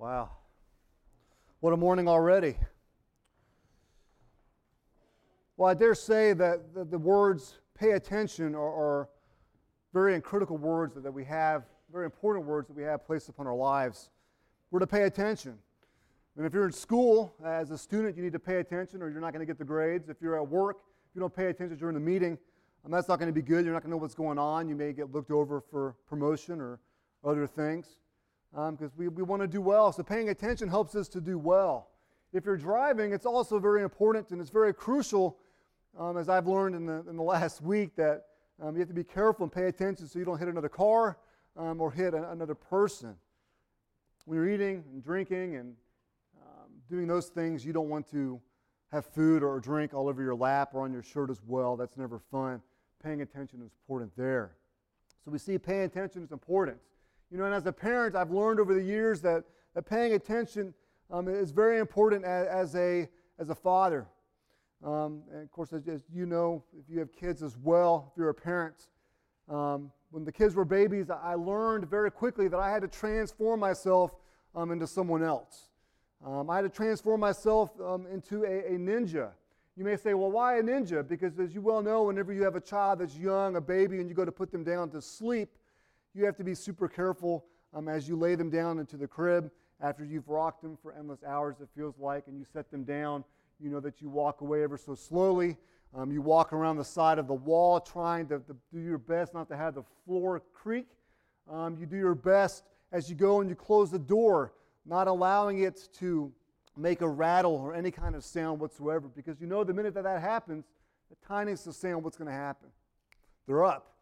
Wow. What a morning already. Well, I dare say that the, words pay attention are, are, very critical words that, we have, very important words that we have placed upon our lives. We're to pay attention. And if you're in school as a student, you need to pay attention or you're not going to get the grades. If you're at work, if you don't pay attention during the meeting, um, that's not going to be good. You're not going to know what's going on. You may get looked over for promotion or other things because um, we, we want to do well. So paying attention helps us to do well. If you're driving, it's also very important and it's very crucial, um, as I've learned in the, in the last week, that um, you have to be careful and pay attention so you don't hit another car um, or hit a, another person. When you're eating and drinking and um, doing those things, you don't want to have food or drink all over your lap or on your shirt as well. That's never fun. Paying attention is important there. So we see paying attention is important. You know, and as a parent, I've learned over the years that, that paying attention um, is very important as, as, a, as a father. Um, and of course, as, as, you know, if you have kids as well, if you're a parent, um, when the kids were babies, I learned very quickly that I had to transform myself um, into someone else. Um, I had to transform myself um, into a, a ninja. You may say, well, why a ninja? Because as you well know, whenever you have a child that's young, a baby, and you go to put them down to sleep, you have to be super careful um, as you lay them down into the crib after you've rocked them for endless hours, it feels like, and you set them down. You know that you walk away ever so slowly. Um, you walk around the side of the wall trying to, to, do your best not to have the floor creak. Um, you do your best as you go and you close the door, not allowing it to make a rattle or any kind of sound whatsoever, because you know the minute that that happens, the tiniest of sound, what's going to happen? They're up.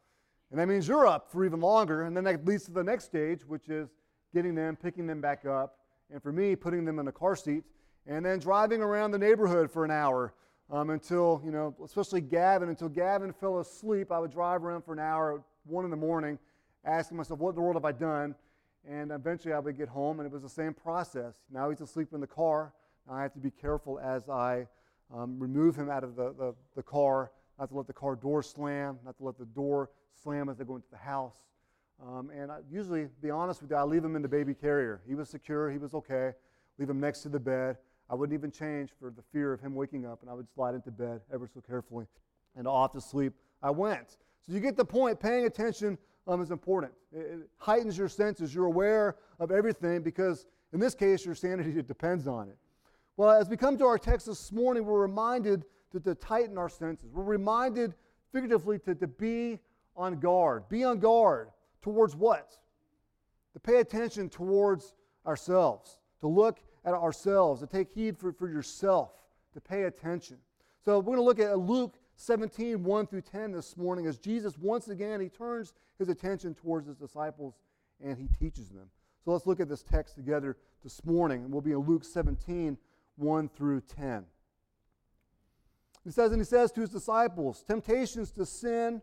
And that means you're up for even longer. And then that leads to the next stage, which is getting them, picking them back up, and for me, putting them in a car seat, and then driving around the neighborhood for an hour um, until, you know, especially Gavin, until Gavin fell asleep. I would drive around for an hour at 1 in the morning, asking myself, what in the world have I done? And eventually I would get home, and it was the same process. Now he's asleep in the car. Now I have to be careful as I um, remove him out of the, the, the car, not to let the car door slam, not to let the door slam as they go into the house. Um, and I, usually, be honest with you, I leave him in the baby carrier. He was secure, he was okay. Leave him next to the bed. I wouldn't even change for the fear of him waking up, and I would slide into bed ever so carefully. And off to sleep I went. So you get the point. Paying attention um, is important. It, it heightens your senses. You're aware of everything because, in this case, your sanity depends on it. Well, as we come to our text this morning, we're reminded to, to tighten our senses. We're reminded, figuratively, to, to be on guard. Be on guard towards what? To pay attention towards ourselves, to look at ourselves, to take heed for, for yourself, to pay attention. So we're going to look at Luke 17, 1 through 10 this morning as Jesus once again, he turns his attention towards his disciples and he teaches them. So let's look at this text together this morning. And we'll be in Luke 17, 1 through 10. He says, and he says to his disciples, Temptations to sin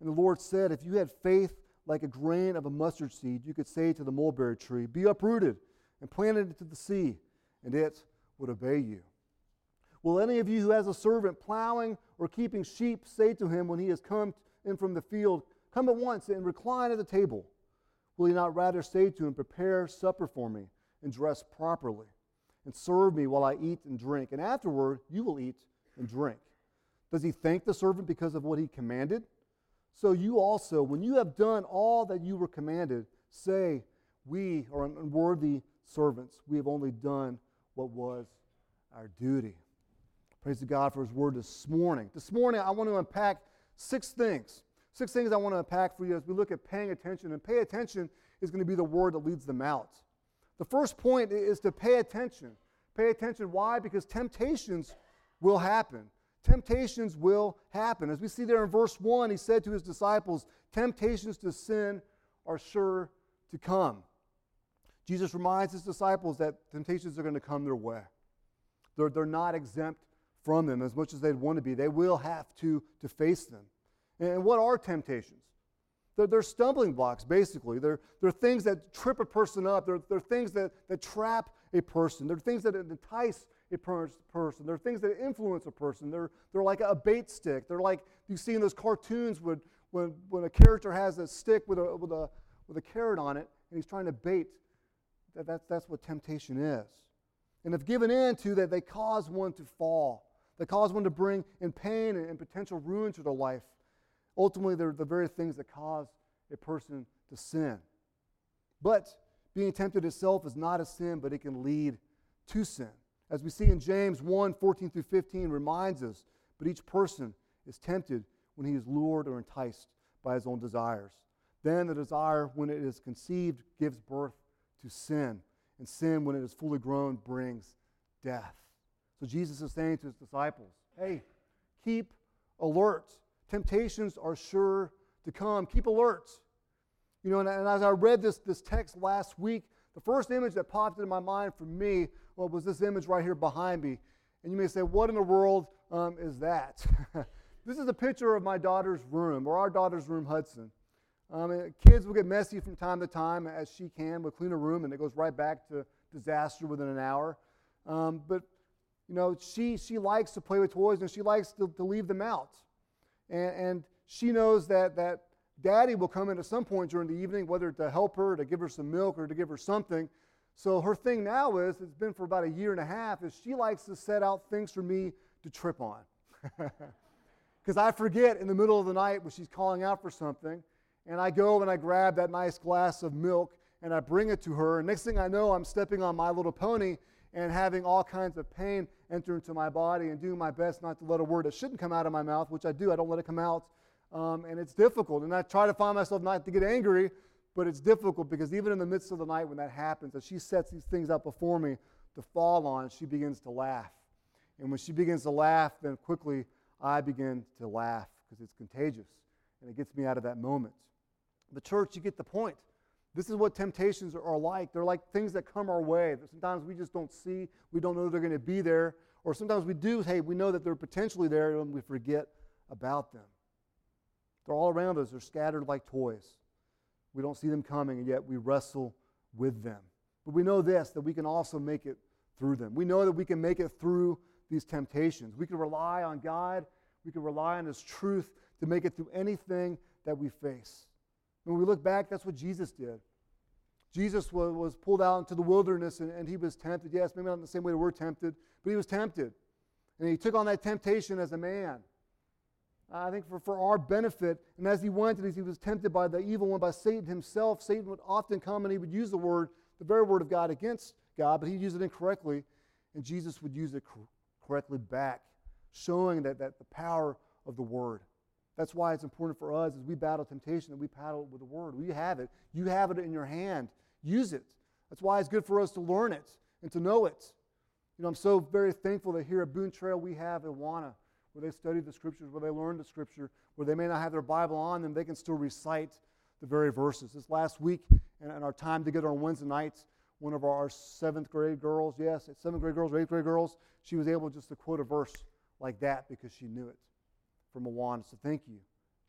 And the Lord said, If you had faith like a grain of a mustard seed, you could say to the mulberry tree, Be uprooted and planted into the sea, and it would obey you. Will any of you who has a servant plowing or keeping sheep say to him when he has come in from the field, Come at once and recline at the table? Will he not rather say to him, Prepare supper for me and dress properly, and serve me while I eat and drink, and afterward you will eat and drink? Does he thank the servant because of what he commanded? So you also, when you have done all that you were commanded, say, We are unworthy servants. We have only done what was our duty. Praise to God for His word this morning. This morning, I want to unpack six things. Six things I want to unpack for you as we look at paying attention. And pay attention is going to be the word that leads them out. The first point is to pay attention. Pay attention. Why? Because temptations will happen temptations will happen. As we see there in verse 1, he said to his disciples, Temptations to sin are sure to come. Jesus reminds his disciples that temptations are going to come their way. They're, they're not exempt from them as much as they'd want to be. They will have to, to face them. And what are temptations? They're, they're stumbling blocks, basically. They're, they're things that trip a person up. They're, they're things that, that trap a person. They're things that entice a per- person. They're things that influence a person. They're, they're like a bait stick. They're like you see in those cartoons when, when, when a character has a stick with a, with, a, with a carrot on it and he's trying to bait. That, that's, that's what temptation is. And if given in to that, they cause one to fall. They cause one to bring in pain and, and potential ruin to their life. Ultimately, they're the very things that cause a person to sin. But being tempted itself is not a sin, but it can lead to sin. As we see in James 1 14 through 15, reminds us, but each person is tempted when he is lured or enticed by his own desires. Then the desire, when it is conceived, gives birth to sin. And sin, when it is fully grown, brings death. So Jesus is saying to his disciples, hey, keep alert. Temptations are sure to come. Keep alert. You know, and, and, as I read this, this text last week, the first image that popped into my mind for me well, was this image right here behind me. And you may say, what in the world um, is that? this is a picture of my daughter's room, or our daughter's room, Hudson. Um, kids will get messy from time to time, as she can. We'll clean a room, and it goes right back to disaster within an hour. Um, but, you know, she, she likes to play with toys, and she likes to, to leave them out. And, and she knows that, that daddy will come in at some point during the evening, whether to help her, to give her some milk, or to give her something. So her thing now is, it's been for about a year and a half, is she likes to set out things for me to trip on. Because I forget in the middle of the night when she's calling out for something, and I go and I grab that nice glass of milk and I bring it to her. And next thing I know, I'm stepping on my little pony and having all kinds of pain enter into my body and doing my best not to let a word that shouldn't come out of my mouth, which I do. I don't let it come out. Um, and it's difficult. And I try to find myself not to get angry, but it's difficult because even in the midst of the night when that happens, as she sets these things up before me to fall on, she begins to laugh. And when she begins to laugh, then quickly I begin to laugh because it's contagious and it gets me out of that moment. The church, you get the point. This is what temptations are like. They're like things that come our way that sometimes we just don't see, we don't know they're going to be there, or sometimes we do, hey, we know that they're potentially there and we forget about them. They're all around us, they're scattered like toys. We don't see them coming, and yet we wrestle with them. But we know this that we can also make it through them. We know that we can make it through these temptations. We can rely on God, we can rely on His truth to make it through anything that we face. When we look back, that's what Jesus did. Jesus was, pulled out into the wilderness and, and he was tempted. Yes, maybe not in the same way that we're tempted, but he was tempted. And he took on that temptation as a man. Uh, I think for, for our benefit, and as he went, as he was tempted by the evil one, by Satan himself, Satan would often come and he would use the word, the very word of God, against God, but he'd use it incorrectly, and Jesus would use it cor- correctly back, showing that, that the power of the word. That's why it's important for us as we battle temptation that we battle with the Word. We have it. You have it in your hand. Use it. That's why it's good for us to learn it and to know it. You know, I'm so very thankful that here at Boone Trail we have Awana, where they study the Scriptures, where they learn the Scripture, where they may not have their Bible on them, they can still recite the very verses. This last week, and, our time together on Wednesday nights, one of our seventh grade girls, yes, seventh grade girls or eighth grade girls, she was able just to quote a verse like that because she knew it from Awana. So thank you.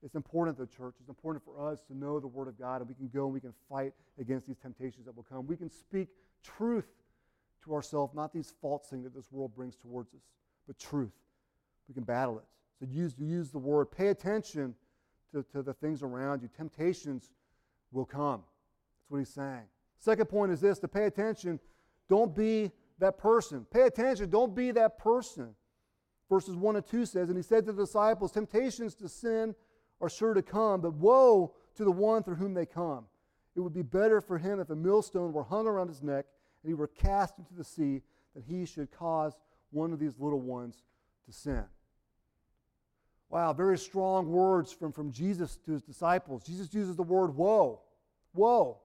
It's important the church. It's important for us to know the Word of God, and we can go and we can fight against these temptations that will come. We can speak truth to ourselves, not these false things that this world brings towards us, but truth. We can battle it. So use, use the Word. Pay attention to, to the things around you. Temptations will come. That's what he's saying. Second point is this to pay attention. Don't be that person. Pay attention. Don't be that person verses 1 and 2 says, And he said to the disciples, Temptations to sin are sure to come, but woe to the one through whom they come. It would be better for him if a millstone were hung around his neck and he were cast into the sea than he should cause one of these little ones to sin. Wow, very strong words from, from Jesus to his disciples. Jesus uses the word woe. Woe.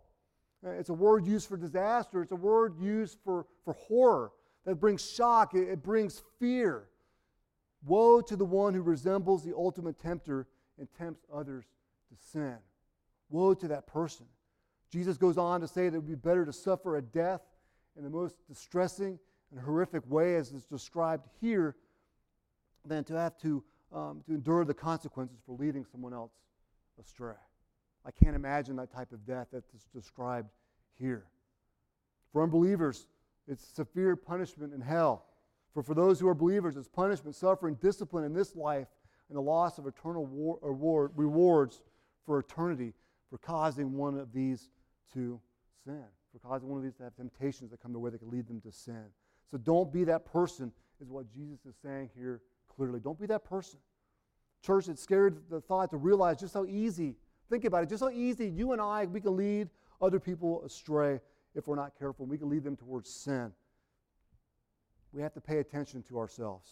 Uh, it's a word used for disaster, it's a word used for, for horror that brings shock, it, it brings fear. Woe to the one who resembles the ultimate tempter and tempts others to sin. Woe to that person. Jesus goes on to say that it would be better to suffer a death in the most distressing and horrific way, as is described here, than to have to, um, to endure the consequences for leading someone else astray. I can't imagine that type of death that's described here. For unbelievers, it's severe punishment in hell. For for those who are believers, it's punishment, suffering, discipline in this life, and the loss of eternal war, reward, rewards for eternity for causing one of these to sin, for causing one of these to have temptations that come their way that can lead them to sin. So don't be that person, is what Jesus is saying here clearly. Don't be that person. Church, it's scared the thought to realize just how easy, think about it, just how easy you and I, we can lead other people astray if we're not careful. We can lead them towards sin. We have to pay attention to ourselves.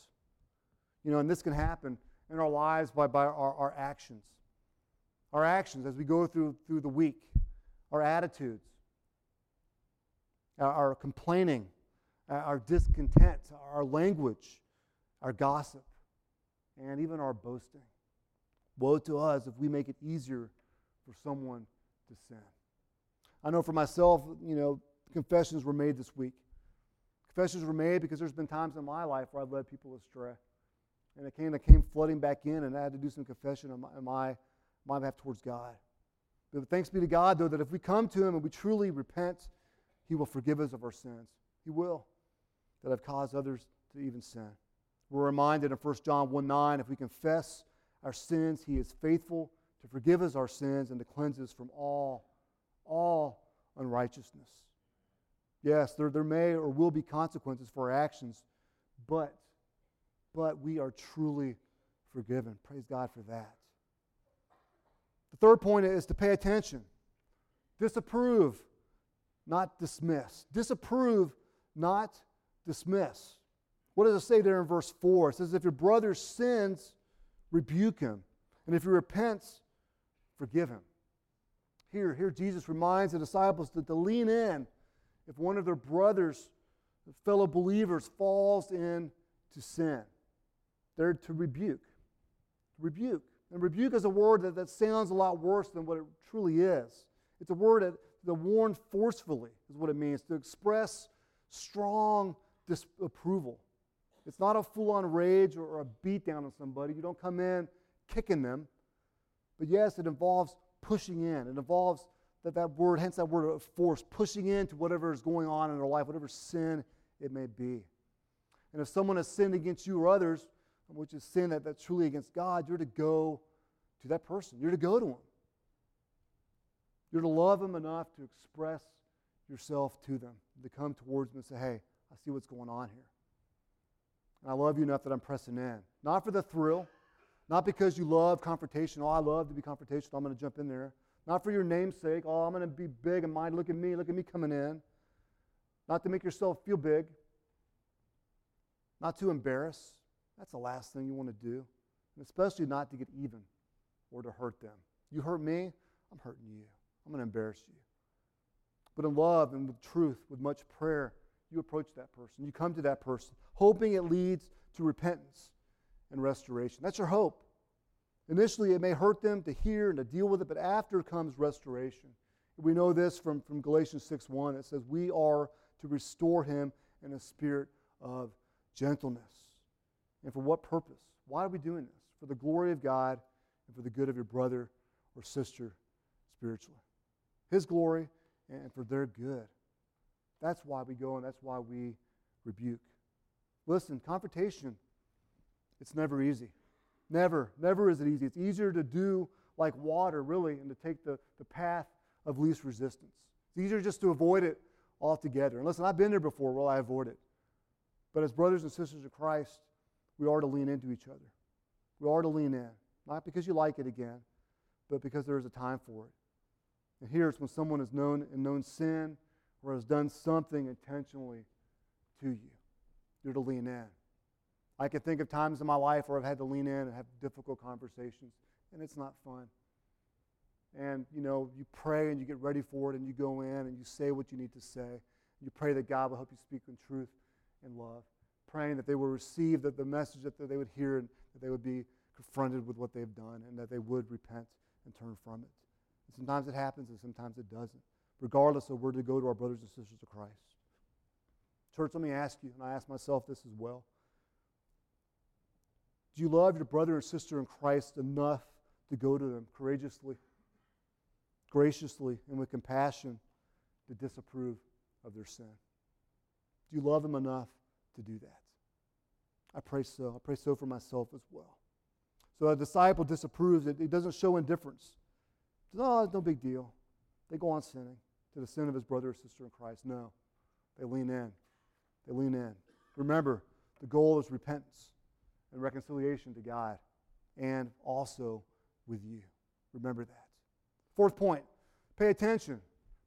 You know, and this can happen in our lives by, by our, our actions. Our actions as we go through, through the week, our attitudes, our, our complaining, our discontent, our language, our gossip, and even our boasting. Woe to us if we make it easier for someone to sin. I know for myself, you know, confessions were made this week. Confessions were made because there's been times in my life where I've led people astray. And it came, it came flooding back in, and I had to do some confession on my, on my, my behalf towards God. But thanks be to God, though, that if we come to Him and we truly repent, He will forgive us of our sins. He will, that have caused others to even sin. We're reminded in 1 John 1 9, if we confess our sins, He is faithful to forgive us our sins and to cleanse us from all, all unrighteousness. Yes, there, there may or will be consequences for our actions, but, but we are truly forgiven. Praise God for that. The third point is to pay attention. Disapprove, not dismiss. Disapprove, not dismiss. What does it say there in verse 4? It says, If your brother sins, rebuke him. And if he repents, forgive him. Here, here Jesus reminds the disciples to, to lean in if one of their brothers, fellow believers, falls into sin. They're to rebuke. Rebuke. And rebuke is a word that, that sounds a lot worse than what it truly is. It's a word that to warn forcefully, is what it means, to express strong disapproval. It's not a full on rage or a beat down on somebody. You don't come in kicking them. But yes, it involves pushing in. It involves that that word, hence that word of force, pushing into whatever is going on in their life, whatever sin it may be. And if someone has sinned against you or others, which is sin that, that's truly against God, you're to go to that person. You're to go to him. You're to love him enough to express yourself to them, to come towards them and say, hey, I see what's going on here. And I love you enough that I'm pressing in. Not for the thrill, not because you love confrontation. Oh, I love to be confrontational. I'm going to jump in there. Not for your namesake. Oh, I'm going to be big and mighty. Look at me. Look at me coming in. Not to make yourself feel big. Not to embarrass. That's the last thing you want to do. And especially not to get even or to hurt them. You hurt me, I'm hurting you. I'm going to embarrass you. But in love and with truth, with much prayer, you approach that person. You come to that person, hoping it leads to repentance and restoration. That's your hope. Initially, it may hurt them to hear and to deal with it, but after comes restoration. We know this from, from Galatians 6 1. It says, We are to restore him in a spirit of gentleness. And for what purpose? Why are we doing this? For the glory of God and for the good of your brother or sister spiritually. His glory and for their good. That's why we go and that's why we rebuke. Listen, confrontation, it's never easy. Never, never is it easy. It's easier to do like water, really, and to take the, the path of least resistance. It's easier just to avoid it altogether. And listen, I've been there before. Well, I avoid it. But as brothers and sisters of Christ, we are to lean into each other. We are to lean in, not because you like it again, but because there is a time for it. And here it's when someone has known and known sin or has done something intentionally to you. You're to lean in. I can think of times in my life where I've had to lean in and have difficult conversations, and it's not fun. And, you know, you pray and you get ready for it, and you go in and you say what you need to say. You pray that God will help you speak in truth and love. Praying that they will receive the, the message that they would hear and that they would be confronted with what they've done and that they would repent and turn from it. And sometimes it happens and sometimes it doesn't. Regardless of where to go to our brothers and sisters of Christ. Church, let me ask you, and I ask myself this as well. Do you love your brother and sister in Christ enough to go to them courageously, graciously, and with compassion to disapprove of their sin? Do you love them enough to do that? I pray so. I pray so for myself as well. So a disciple disapproves it. He doesn't show indifference. Says, oh, it's no big deal. They go on sinning to the sin of his brother or sister in Christ. No. They lean in. They lean in. Remember, the goal is repentance and reconciliation to God and also with you. Remember that. Fourth point pay attention.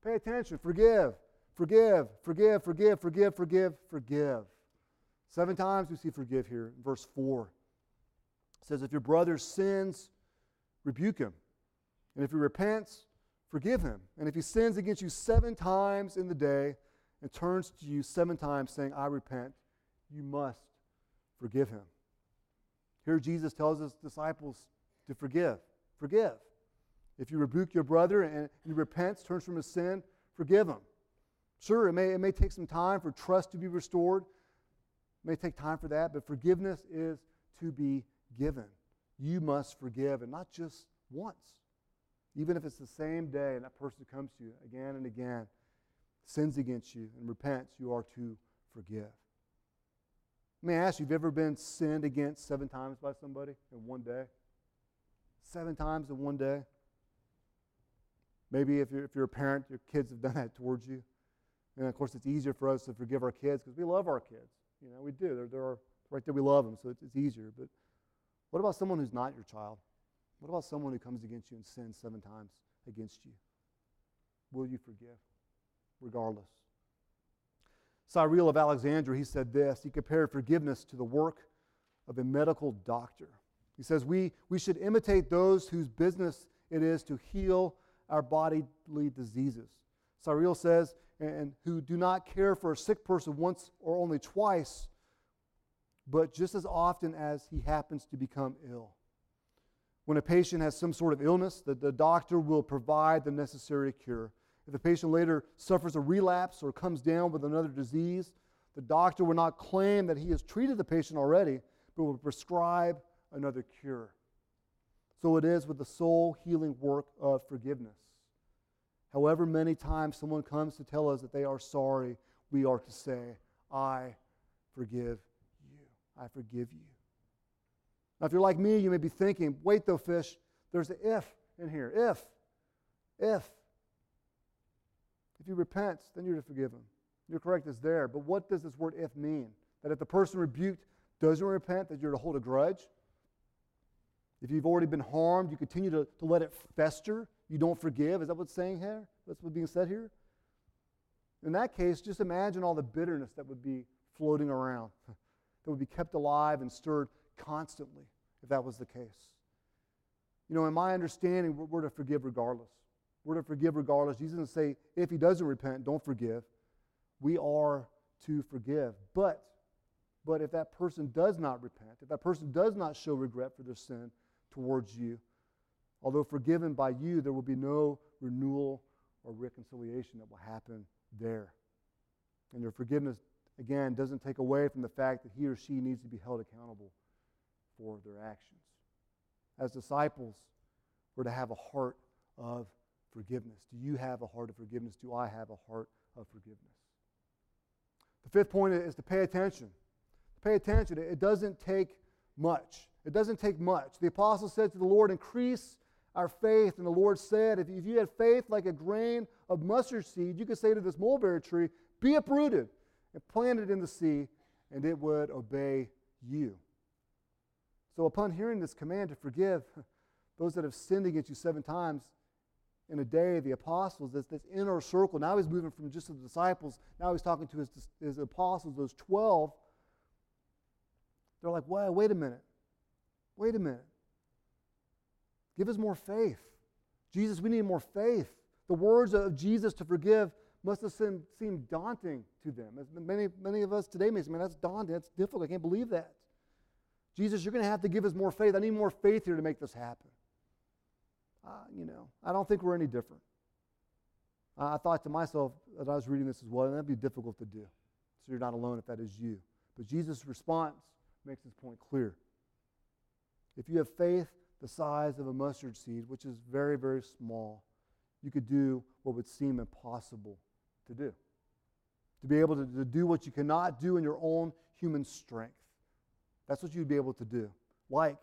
Pay attention. Forgive. Forgive. Forgive. Forgive. Forgive. Forgive. Forgive. Seven times we see forgive here. Verse 4 it says, If your brother sins, rebuke him. And if he repents, forgive him. And if he sins against you seven times in the day and turns to you seven times saying, I repent, you must forgive him. Here Jesus tells his disciples to forgive. Forgive. If you rebuke your brother and he repents, turns from his sin, forgive him. Sure, it may, it may take some time for trust to be restored. It may take time for that, but forgiveness is to be given. You must forgive, and not just once. Even if it's the same day and that person comes to you again and again, sins against you and repents, you are to forgive. Let me ask you, have you ever been sinned against seven times by somebody in one day? Seven times in one day? Maybe if you're, if you're a parent, your kids have done that towards you. And of course, it's easier for us to forgive our kids because we love our kids. You know, we do. They're, they're right there, we love them, so it's, it's easier. But what about someone who's not your child? What about someone who comes against you and sins seven times against you? Will you forgive, regardless? Cyril of Alexandria, he said this. He compared forgiveness to the work of a medical doctor. He says, we, we should imitate those whose business it is to heal our bodily diseases. Cyril says, and who do not care for a sick person once or only twice, but just as often as he happens to become ill. When a patient has some sort of illness, the, the doctor will provide the necessary cure. If the patient later suffers a relapse or comes down with another disease, the doctor will not claim that he has treated the patient already, but will prescribe another cure. So it is with the soul healing work of forgiveness. However, many times someone comes to tell us that they are sorry, we are to say, I forgive you. I forgive you. Now, if you're like me, you may be thinking, wait though, fish, there's an if in here. If. If. If you repent, then you're to forgive him. You're correct, it's there. But what does this word if mean? That if the person rebuked doesn't repent, that you're to hold a grudge? If you've already been harmed, you continue to, to let it fester? You don't forgive? Is that what's saying here? That's what's being said here? In that case, just imagine all the bitterness that would be floating around. that would be kept alive and stirred constantly if that was the case. You know, in my understanding, we're, to forgive regardless. We're to forgive regardless. Jesus doesn't say, if he doesn't repent, don't forgive. We are to forgive. But, but if that person does not repent, if that person does not show regret for their sin towards you, although forgiven by you, there will be no renewal or reconciliation that will happen there. And your forgiveness again, doesn't take away from the fact that he or she needs to be held accountable for their actions. As disciples, we're to have a heart of forgiveness. Do you have a heart of forgiveness? Do I have a heart of forgiveness? The fifth point is to pay attention. Pay attention. It doesn't take much. It doesn't take much. The apostle said to the Lord, Increase our faith. And the Lord said, If you had faith like a grain of mustard seed, you could say to this mulberry tree, Be uprooted and planted in the sea, and it would obey you. So, upon hearing this command to forgive those that have sinned against you seven times in a day, the apostles, this, this inner circle, now he's moving from just the disciples, now he's talking to his, his apostles, those 12. They're like, well, wait a minute. Wait a minute. Give us more faith. Jesus, we need more faith. The words of Jesus to forgive must have seemed, daunting to them. As many, many of us today may say, man, that's daunting. That's difficult. I can't believe that. Jesus, you're going to have to give us more faith. I need more faith here to make this happen. Uh, you know, I don't think we're any different. I thought to myself as I was reading this as well, and that'd be difficult to do. So you're not alone if that is you. But Jesus' response makes this point clear. If you have faith the size of a mustard seed, which is very, very small, you could do what would seem impossible to do. To be able to, to do what you cannot do in your own human strength. That's what you'd be able to do. Like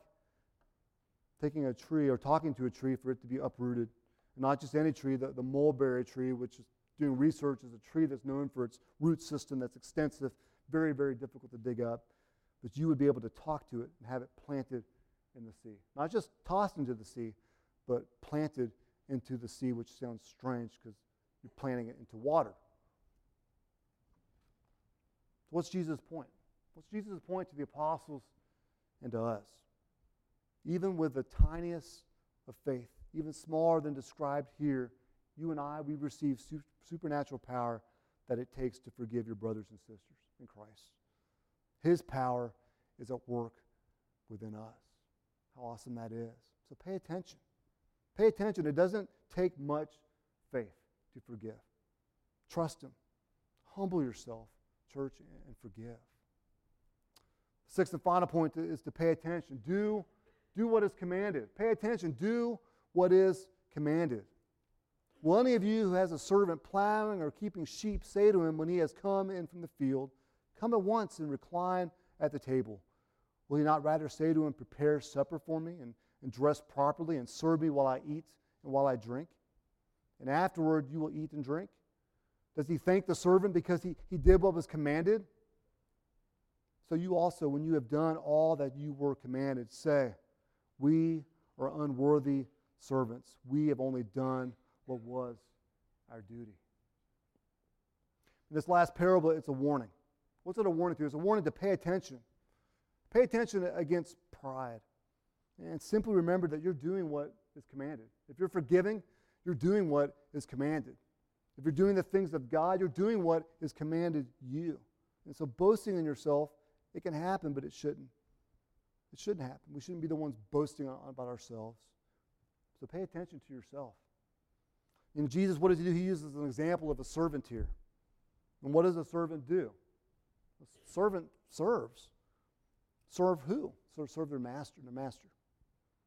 taking a tree or talking to a tree for it to be uprooted. Not just any tree, the, the mulberry tree, which is doing research, is a tree that's known for its root system that's extensive, very, very difficult to dig up. But you would be able to talk to it and have it planted in the sea. Not just tossed into the sea, but planted into the sea, which sounds strange because you're planting it into water. What's Jesus' point? What's Jesus' point to the apostles and to us? Even with the tiniest of faith, even smaller than described here, you and I, we receive su- supernatural power that it takes to forgive your brothers and sisters in Christ. His power is at work within us. How awesome that is. So pay attention. Pay attention. It doesn't take much faith to forgive. Trust Him. Humble yourself, church, and forgive. Sixth and final point is to pay attention. Do, do what is commanded. Pay attention. Do what is commanded. Will any of you who has a servant plowing or keeping sheep say to him when he has come in from the field, Come at once and recline at the table? Will he not rather say to him, Prepare supper for me and, and dress properly and serve me while I eat and while I drink? And afterward you will eat and drink? Does he thank the servant because he, he did what was commanded? So you also, when you have done all that you were commanded, say, We are unworthy servants. We have only done what was our duty. In this last parable, it's a warning. What's it a warning to? It's a warning to pay attention. Pay attention against pride. And simply remember that you're doing what is commanded. If you're forgiving, you're doing what is commanded. If you're doing the things of God, you're doing what is commanded you. And so boasting in yourself it can happen, but it shouldn't. It shouldn't happen. We shouldn't be the ones boasting about ourselves. So pay attention to yourself. You know, Jesus, what does he do? He uses an example of a servant here. And what does a servant do? A servant serves. Serve who? So serve their master, their master.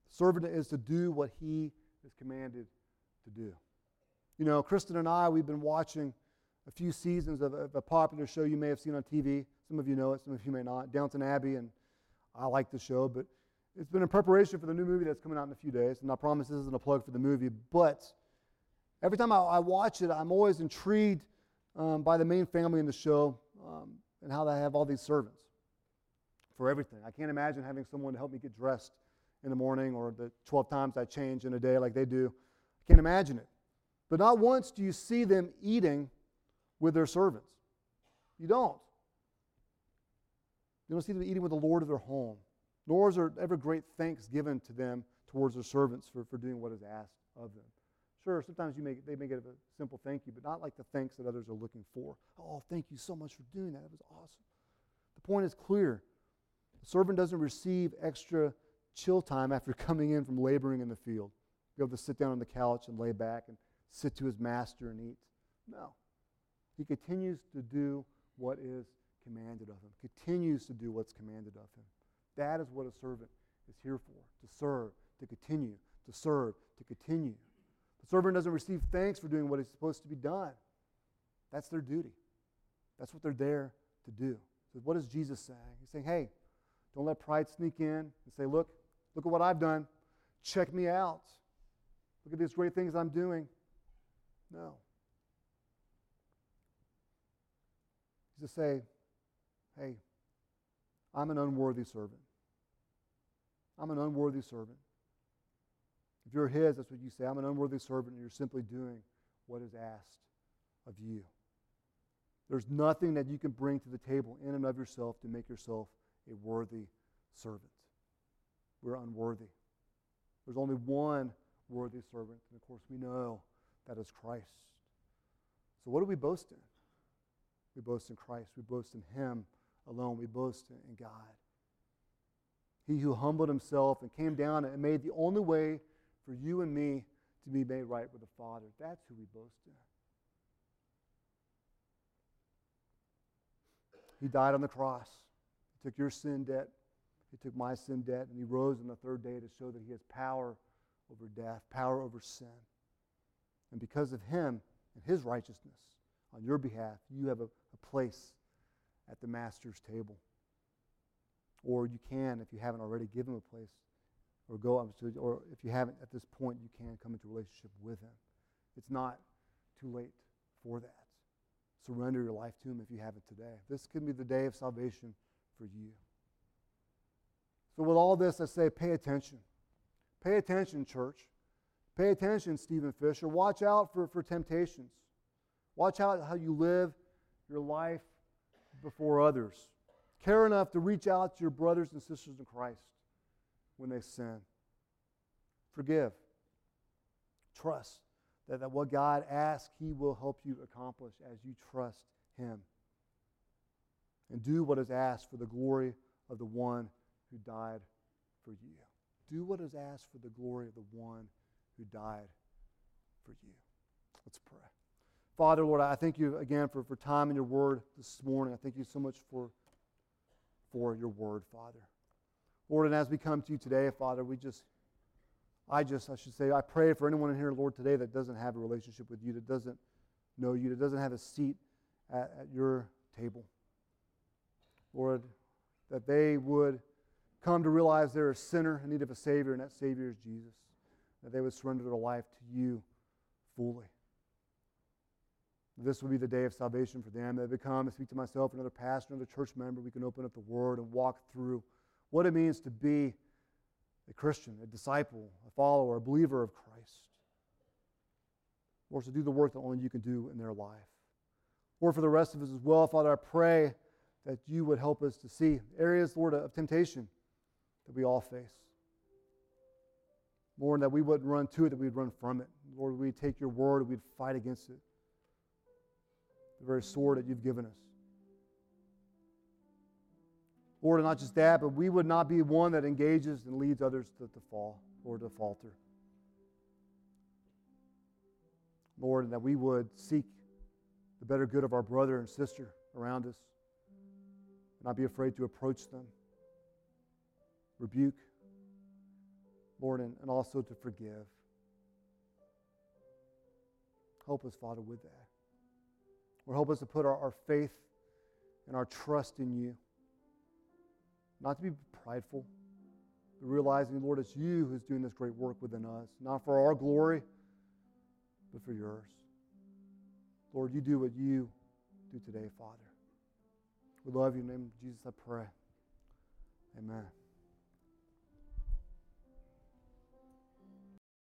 The servant is to do what he is commanded to do. You know, Kristen and I, we've been watching a few seasons of, of a popular show you may have seen on TV. Some of you know it, some of you may not. Downton Abbey, and I like the show, but it's been in preparation for the new movie that's coming out in a few days. And I promise this isn't a plug for the movie, but every time I, I watch it, I'm always intrigued um, by the main family in the show um, and how they have all these servants for everything. I can't imagine having someone to help me get dressed in the morning or the 12 times I change in a day like they do. I can't imagine it. But not once do you see them eating with their servants. You don't. You don't see them eating with the Lord of their home. Nor is there ever great thanks given to them towards their servants for, for doing what is asked of them. Sure, sometimes you may, they may get a simple thank you, but not like the thanks that others are looking for. Oh, thank you so much for doing that. It was awesome. The point is clear. The servant doesn't receive extra chill time after coming in from laboring in the field. Be able to sit down on the couch and lay back and sit to his master and eat. No. He continues to do what is commanded of him, continues to do what's commanded of him. That is what a servant is here for to serve, to continue, to serve, to continue. The servant doesn't receive thanks for doing what is supposed to be done. That's their duty. That's what they're there to do. So what is Jesus saying? He's saying, hey, don't let pride sneak in and say, look, look at what I've done. Check me out. Look at these great things I'm doing. No. He's to say, hey, I'm an unworthy servant. I'm an unworthy servant. If you're his, that's what you say. I'm an unworthy servant, and you're simply doing what is asked of you. There's nothing that you can bring to the table in and of yourself to make yourself a worthy servant. We're unworthy. There's only one worthy servant, and of course, we know that is Christ. So, what do we boast in? We boast in Christ. We boast in Him alone. We boast in God. He who humbled himself and came down and made the only way for you and me to be made right with the Father. That's who we boast in. He died on the cross. He took your sin debt. He took my sin debt. And he rose on the third day to show that he has power over death, power over sin. And because of him and his righteousness on your behalf, you have a, a place at the Master's table. Or you can, if you haven't already, give him a place. Or go, up to, or if you haven't at this point, you can come into relationship with him. It's not too late for that. Surrender your life to him if you haven't today. This could be the day of salvation for you. So, with all this, I say pay attention. Pay attention, church. Pay attention, Stephen Fisher. Watch out for, for temptations. Watch out how you live your life before others. Care enough to reach out to your brothers and sisters in Christ when they sin. Forgive. Trust that, that what God asks, He will help you accomplish as you trust Him. And do what is asked for the glory of the one who died for you. Do what is asked for the glory of the one who died for you. Let's pray. Father, Lord, I thank you again for, for time in your word this morning. I thank you so much for, for your word, Father. Lord, and as we come to you today, Father, we just, I just, I should say, I pray for anyone in here, Lord, today that doesn't have a relationship with you, that doesn't know you, that doesn't have a seat at, at your table. Lord, that they would come to realize they're a sinner in need of a Savior, and that Savior is Jesus. That they would surrender their life to you fully. This will be the day of salvation for them. They become, I speak to myself, another pastor, another church member. We can open up the Word and walk through what it means to be a Christian, a disciple, a follower, a believer of Christ. Or to do the work that only you can do in their life. Or for the rest of us as well, Father, I pray that you would help us to see areas, Lord, of temptation that we all face. Lord, that we wouldn't run to it, that we'd run from it. Lord, we'd take your word, we'd fight against it. The very sword that you've given us. Lord, and not just that, but we would not be one that engages and leads others to, to fall or to falter. Lord, and that we would seek the better good of our brother and sister around us, not be afraid to approach them rebuke, Lord, and, and also to forgive. Help us, Father, with that. Lord, help us to put our, our faith and our trust in you. Not to be prideful, but realizing, Lord, it's you who's doing this great work within us, not for our glory, but for yours. Lord, you do what you do today, Father. We love you. In the name of Jesus, I pray. Amen.